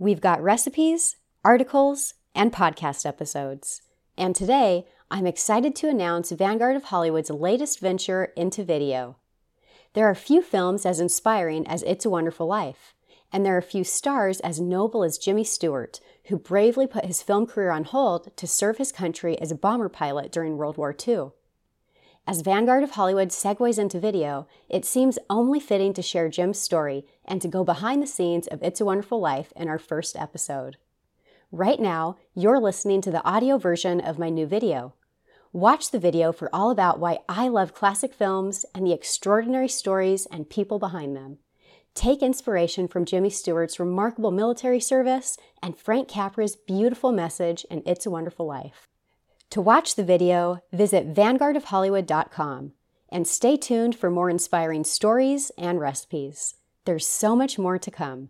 We've got recipes, articles, and podcast episodes. And today, I'm excited to announce Vanguard of Hollywood's latest venture into video. There are few films as inspiring as It's a Wonderful Life, and there are few stars as noble as Jimmy Stewart, who bravely put his film career on hold to serve his country as a bomber pilot during World War II. As Vanguard of Hollywood segues into video, it seems only fitting to share Jim's story and to go behind the scenes of It's a Wonderful Life in our first episode. Right now, you're listening to the audio version of my new video. Watch the video for all about why I love classic films and the extraordinary stories and people behind them. Take inspiration from Jimmy Stewart's remarkable military service and Frank Capra's beautiful message in It's a Wonderful Life. To watch the video, visit vanguardofhollywood.com and stay tuned for more inspiring stories and recipes. There's so much more to come.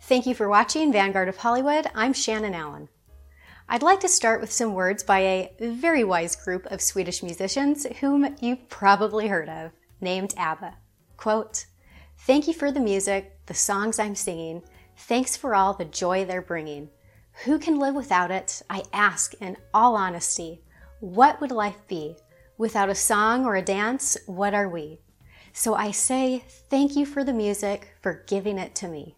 Thank you for watching Vanguard of Hollywood. I'm Shannon Allen. I'd like to start with some words by a very wise group of Swedish musicians whom you've probably heard of, named ABBA. Quote, Thank you for the music, the songs I'm singing. Thanks for all the joy they're bringing. Who can live without it? I ask in all honesty. What would life be? Without a song or a dance, what are we? So I say thank you for the music, for giving it to me.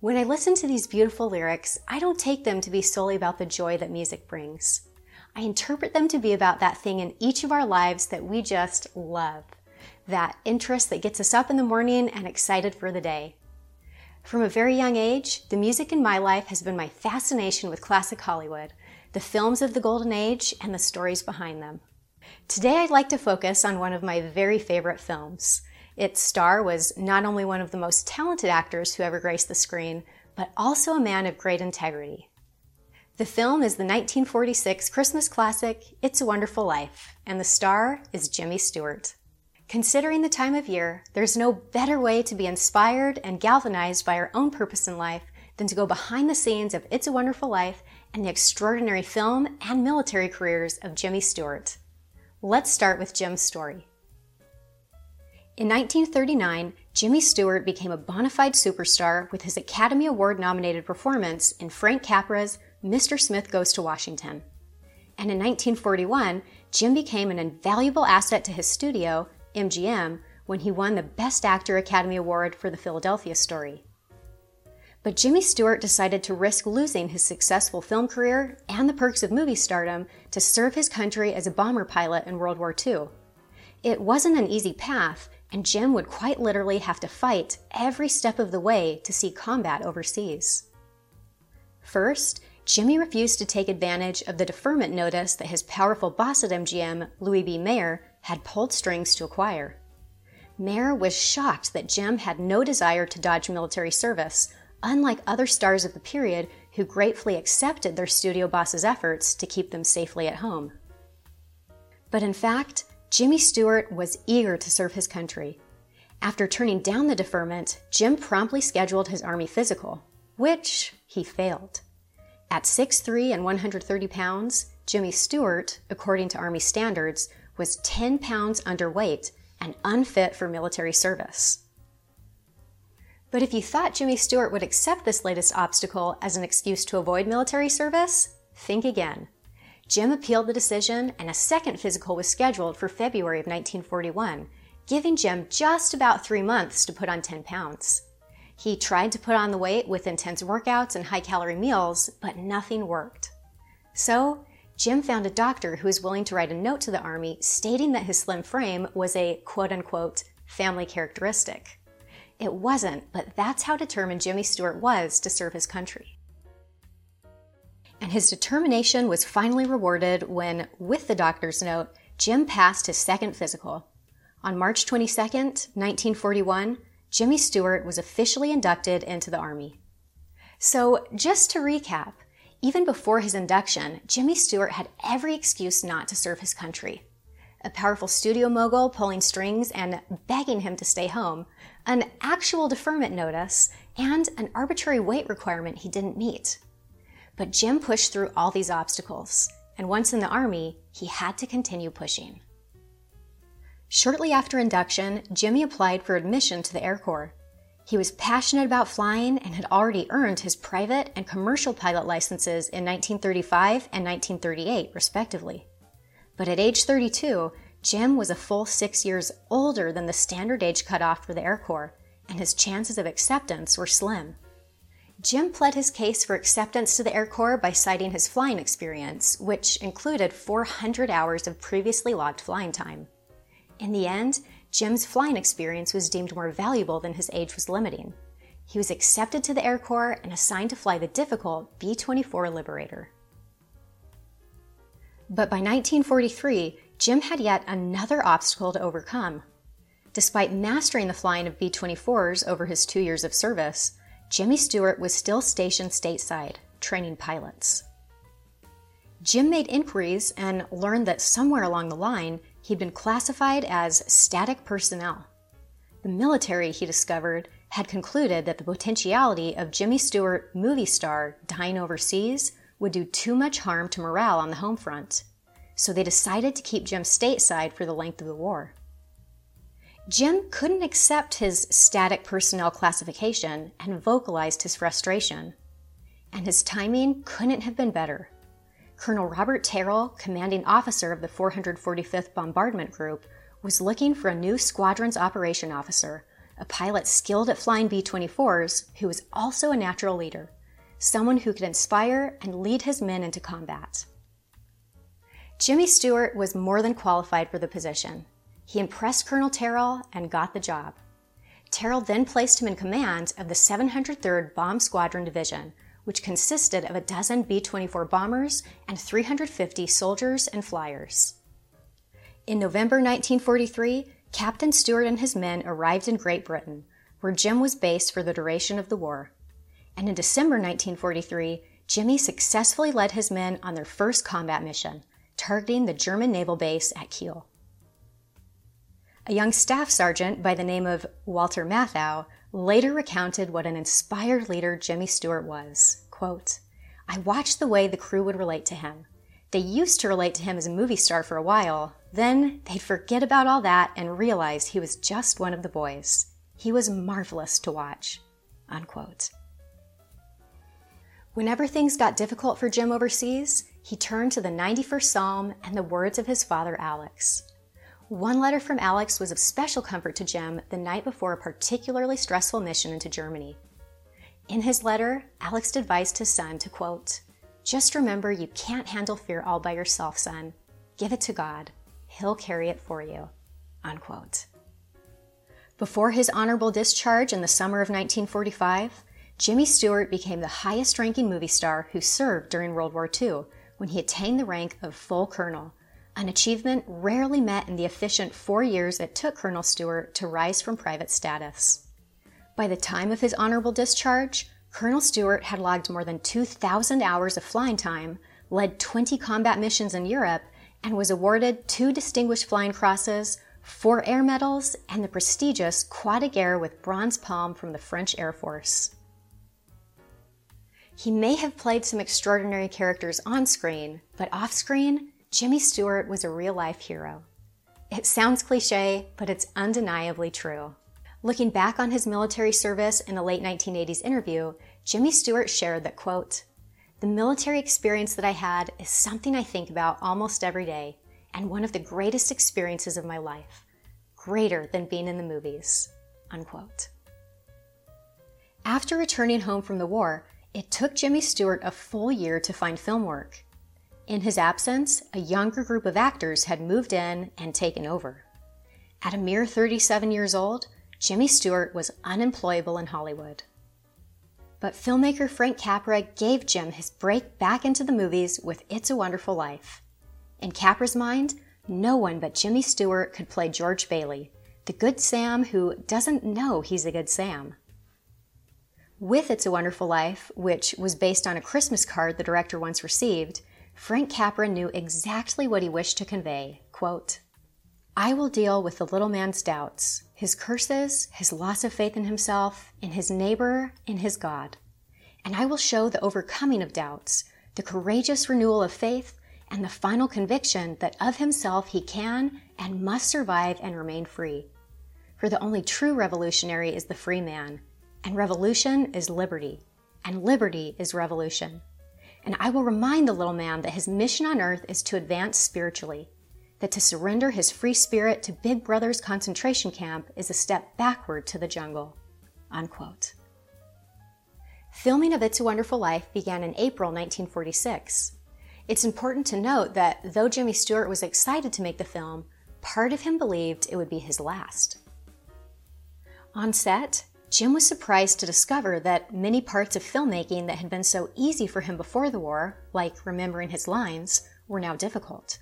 When I listen to these beautiful lyrics, I don't take them to be solely about the joy that music brings. I interpret them to be about that thing in each of our lives that we just love, that interest that gets us up in the morning and excited for the day. From a very young age, the music in my life has been my fascination with classic Hollywood, the films of the golden age, and the stories behind them. Today, I'd like to focus on one of my very favorite films, its star was not only one of the most talented actors who ever graced the screen, but also a man of great integrity. The film is the 1946 Christmas classic It's a Wonderful Life, and the star is Jimmy Stewart. Considering the time of year, there's no better way to be inspired and galvanized by our own purpose in life than to go behind the scenes of It's a Wonderful Life and the extraordinary film and military careers of Jimmy Stewart. Let's start with Jim's story. In 1939, Jimmy Stewart became a bona fide superstar with his Academy Award nominated performance in Frank Capra's Mr. Smith Goes to Washington. And in 1941, Jim became an invaluable asset to his studio, MGM, when he won the Best Actor Academy Award for the Philadelphia story. But Jimmy Stewart decided to risk losing his successful film career and the perks of movie stardom to serve his country as a bomber pilot in World War II. It wasn't an easy path, and Jim would quite literally have to fight every step of the way to see combat overseas. First, Jimmy refused to take advantage of the deferment notice that his powerful boss at MGM, Louis B. Mayer, had pulled strings to acquire. Mayer was shocked that Jim had no desire to dodge military service, unlike other stars of the period who gratefully accepted their studio boss's efforts to keep them safely at home. But in fact, Jimmy Stewart was eager to serve his country. After turning down the deferment, Jim promptly scheduled his Army physical, which he failed. At 6'3 and 130 pounds, Jimmy Stewart, according to Army standards, was 10 pounds underweight and unfit for military service. But if you thought Jimmy Stewart would accept this latest obstacle as an excuse to avoid military service, think again. Jim appealed the decision, and a second physical was scheduled for February of 1941, giving Jim just about three months to put on 10 pounds. He tried to put on the weight with intense workouts and high calorie meals, but nothing worked. So, Jim found a doctor who was willing to write a note to the Army stating that his slim frame was a quote unquote family characteristic. It wasn't, but that's how determined Jimmy Stewart was to serve his country and his determination was finally rewarded when, with the doctor's note, Jim passed his second physical. On March 22, 1941, Jimmy Stewart was officially inducted into the Army. So, just to recap, even before his induction, Jimmy Stewart had every excuse not to serve his country. a powerful studio mogul pulling strings and begging him to stay home, an actual deferment notice, and an arbitrary weight requirement he didn't meet. But Jim pushed through all these obstacles, and once in the Army, he had to continue pushing. Shortly after induction, Jimmy applied for admission to the Air Corps. He was passionate about flying and had already earned his private and commercial pilot licenses in 1935 and 1938, respectively. But at age 32, Jim was a full six years older than the standard age cutoff for the Air Corps, and his chances of acceptance were slim. Jim pled his case for acceptance to the Air Corps by citing his flying experience, which included 400 hours of previously logged flying time. In the end, Jim's flying experience was deemed more valuable than his age was limiting. He was accepted to the Air Corps and assigned to fly the difficult B 24 Liberator. But by 1943, Jim had yet another obstacle to overcome. Despite mastering the flying of B 24s over his two years of service, Jimmy Stewart was still stationed stateside, training pilots. Jim made inquiries and learned that somewhere along the line, he'd been classified as static personnel. The military, he discovered, had concluded that the potentiality of Jimmy Stewart, movie star, dying overseas would do too much harm to morale on the home front, so they decided to keep Jim stateside for the length of the war. Jim couldn't accept his static personnel classification and vocalized his frustration. And his timing couldn't have been better. Colonel Robert Terrill, commanding officer of the 445th Bombardment Group, was looking for a new squadron's operation officer, a pilot skilled at flying B 24s who was also a natural leader someone who could inspire and lead his men into combat. Jimmy Stewart was more than qualified for the position. He impressed Colonel Terrill and got the job. Terrill then placed him in command of the 703rd Bomb Squadron Division, which consisted of a dozen B 24 bombers and 350 soldiers and flyers. In November 1943, Captain Stewart and his men arrived in Great Britain, where Jim was based for the duration of the war and in December 1943, Jimmy successfully led his men on their first combat mission, targeting the German naval base at Kiel. A young staff sergeant by the name of Walter Matthau later recounted what an inspired leader Jimmy Stewart was. Quote, I watched the way the crew would relate to him. They used to relate to him as a movie star for a while, then they'd forget about all that and realize he was just one of the boys. He was marvelous to watch. Unquote. Whenever things got difficult for Jim overseas, he turned to the 91st Psalm and the words of his father Alex. One letter from Alex was of special comfort to Jim the night before a particularly stressful mission into Germany. In his letter, Alex advised his son to quote, Just remember you can't handle fear all by yourself, son. Give it to God. He'll carry it for you. Unquote. Before his honorable discharge in the summer of 1945, Jimmy Stewart became the highest ranking movie star who served during World War II when he attained the rank of full colonel, an achievement rarely met in the efficient four years it took Colonel Stewart to rise from private status. By the time of his honorable discharge, Colonel Stewart had logged more than 2,000 hours of flying time, led 20 combat missions in Europe, and was awarded two Distinguished Flying Crosses, four Air Medals, and the prestigious Croix de Guerre with Bronze Palm from the French Air Force. He may have played some extraordinary characters on screen, but off screen, Jimmy Stewart was a real life hero. It sounds cliche, but it's undeniably true. Looking back on his military service in a late 1980s interview, Jimmy Stewart shared that, quote, The military experience that I had is something I think about almost every day, and one of the greatest experiences of my life, greater than being in the movies, unquote. After returning home from the war, it took Jimmy Stewart a full year to find film work. In his absence, a younger group of actors had moved in and taken over. At a mere 37 years old, Jimmy Stewart was unemployable in Hollywood. But filmmaker Frank Capra gave Jim his break back into the movies with It's a Wonderful Life. In Capra's mind, no one but Jimmy Stewart could play George Bailey, the good Sam who doesn't know he's a good Sam. With It's a Wonderful Life, which was based on a Christmas card the director once received, Frank Capra knew exactly what he wished to convey. Quote, I will deal with the little man's doubts, his curses, his loss of faith in himself, in his neighbor, in his God. And I will show the overcoming of doubts, the courageous renewal of faith, and the final conviction that of himself he can and must survive and remain free. For the only true revolutionary is the free man, and revolution is liberty, and liberty is revolution. And I will remind the little man that his mission on earth is to advance spiritually, that to surrender his free spirit to Big Brother's concentration camp is a step backward to the jungle. Unquote. Filming of It's a Wonderful Life began in April 1946. It's important to note that though Jimmy Stewart was excited to make the film, part of him believed it would be his last. On set, Jim was surprised to discover that many parts of filmmaking that had been so easy for him before the war, like remembering his lines, were now difficult.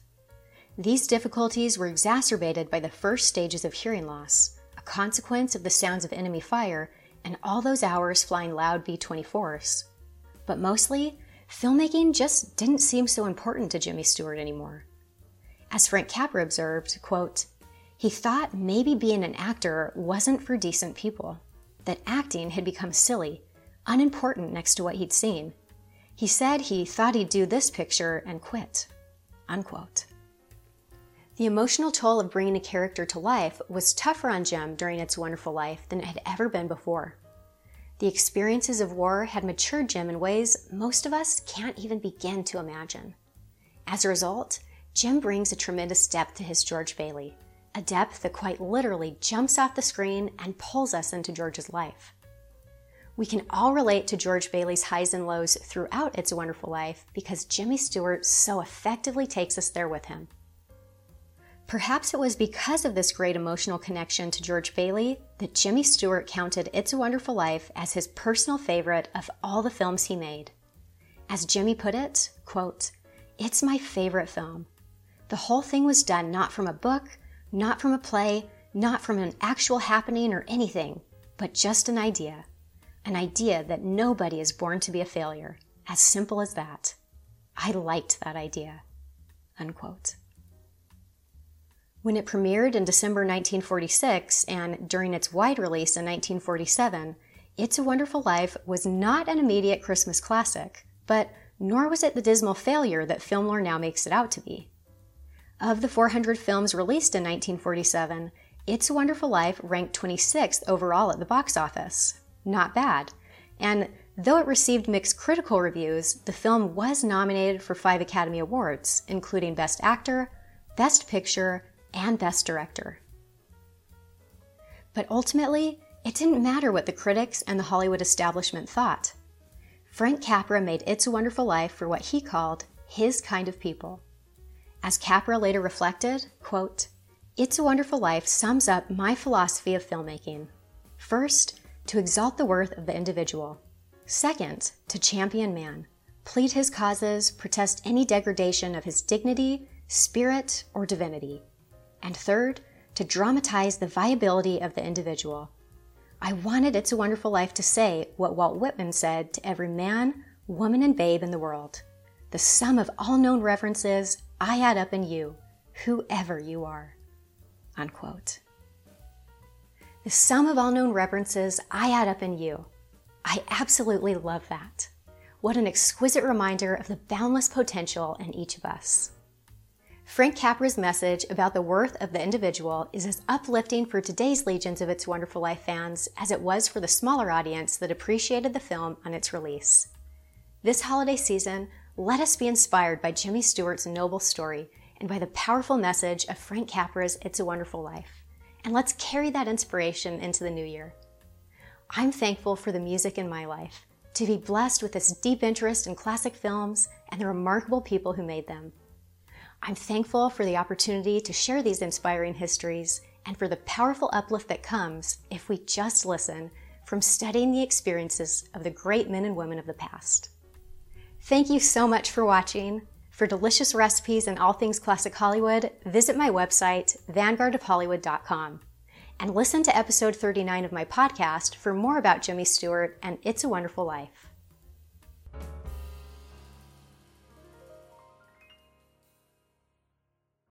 These difficulties were exacerbated by the first stages of hearing loss, a consequence of the sounds of enemy fire and all those hours flying loud B 24s. But mostly, filmmaking just didn't seem so important to Jimmy Stewart anymore. As Frank Capra observed, quote, he thought maybe being an actor wasn't for decent people, that acting had become silly, unimportant next to what he'd seen. He said he thought he'd do this picture and quit. Unquote. The emotional toll of bringing a character to life was tougher on Jim during It's Wonderful Life than it had ever been before. The experiences of war had matured Jim in ways most of us can't even begin to imagine. As a result, Jim brings a tremendous depth to his George Bailey, a depth that quite literally jumps off the screen and pulls us into George's life. We can all relate to George Bailey's highs and lows throughout It's a Wonderful Life because Jimmy Stewart so effectively takes us there with him. Perhaps it was because of this great emotional connection to George Bailey that Jimmy Stewart counted It's a Wonderful Life as his personal favorite of all the films he made. As Jimmy put it, quote, It's my favorite film. The whole thing was done not from a book, not from a play, not from an actual happening or anything, but just an idea. An idea that nobody is born to be a failure. As simple as that. I liked that idea. Unquote. When it premiered in December 1946 and during its wide release in 1947, It's a Wonderful Life was not an immediate Christmas classic, but nor was it the dismal failure that film lore now makes it out to be. Of the 400 films released in 1947, It's a Wonderful Life ranked 26th overall at the box office. Not bad. And though it received mixed critical reviews, the film was nominated for five Academy Awards, including Best Actor, Best Picture, and Best Director. But ultimately, it didn't matter what the critics and the Hollywood establishment thought. Frank Capra made It's a Wonderful Life for what he called his kind of people. As Capra later reflected, quote, It's a Wonderful Life sums up my philosophy of filmmaking. First, to exalt the worth of the individual. Second, to champion man, plead his causes, protest any degradation of his dignity, spirit, or divinity and third, to dramatize the viability of the individual. I wanted It's a Wonderful Life to say what Walt Whitman said to every man, woman, and babe in the world The sum of all known references I add up in you, whoever you are. Unquote. The sum of all known references I add up in you. I absolutely love that. What an exquisite reminder of the boundless potential in each of us. Frank Capra's message about the worth of the individual is as uplifting for today's legions of It's Wonderful Life fans as it was for the smaller audience that appreciated the film on its release. This holiday season, let us be inspired by Jimmy Stewart's noble story and by the powerful message of Frank Capra's It's a Wonderful Life. And let's carry that inspiration into the new year. I'm thankful for the music in my life, to be blessed with this deep interest in classic films and the remarkable people who made them. I'm thankful for the opportunity to share these inspiring histories and for the powerful uplift that comes if we just listen from studying the experiences of the great men and women of the past. Thank you so much for watching. For delicious recipes and all things classic Hollywood, visit my website, vanguardofhollywood.com, and listen to episode 39 of my podcast for more about Jimmy Stewart and It's a Wonderful Life.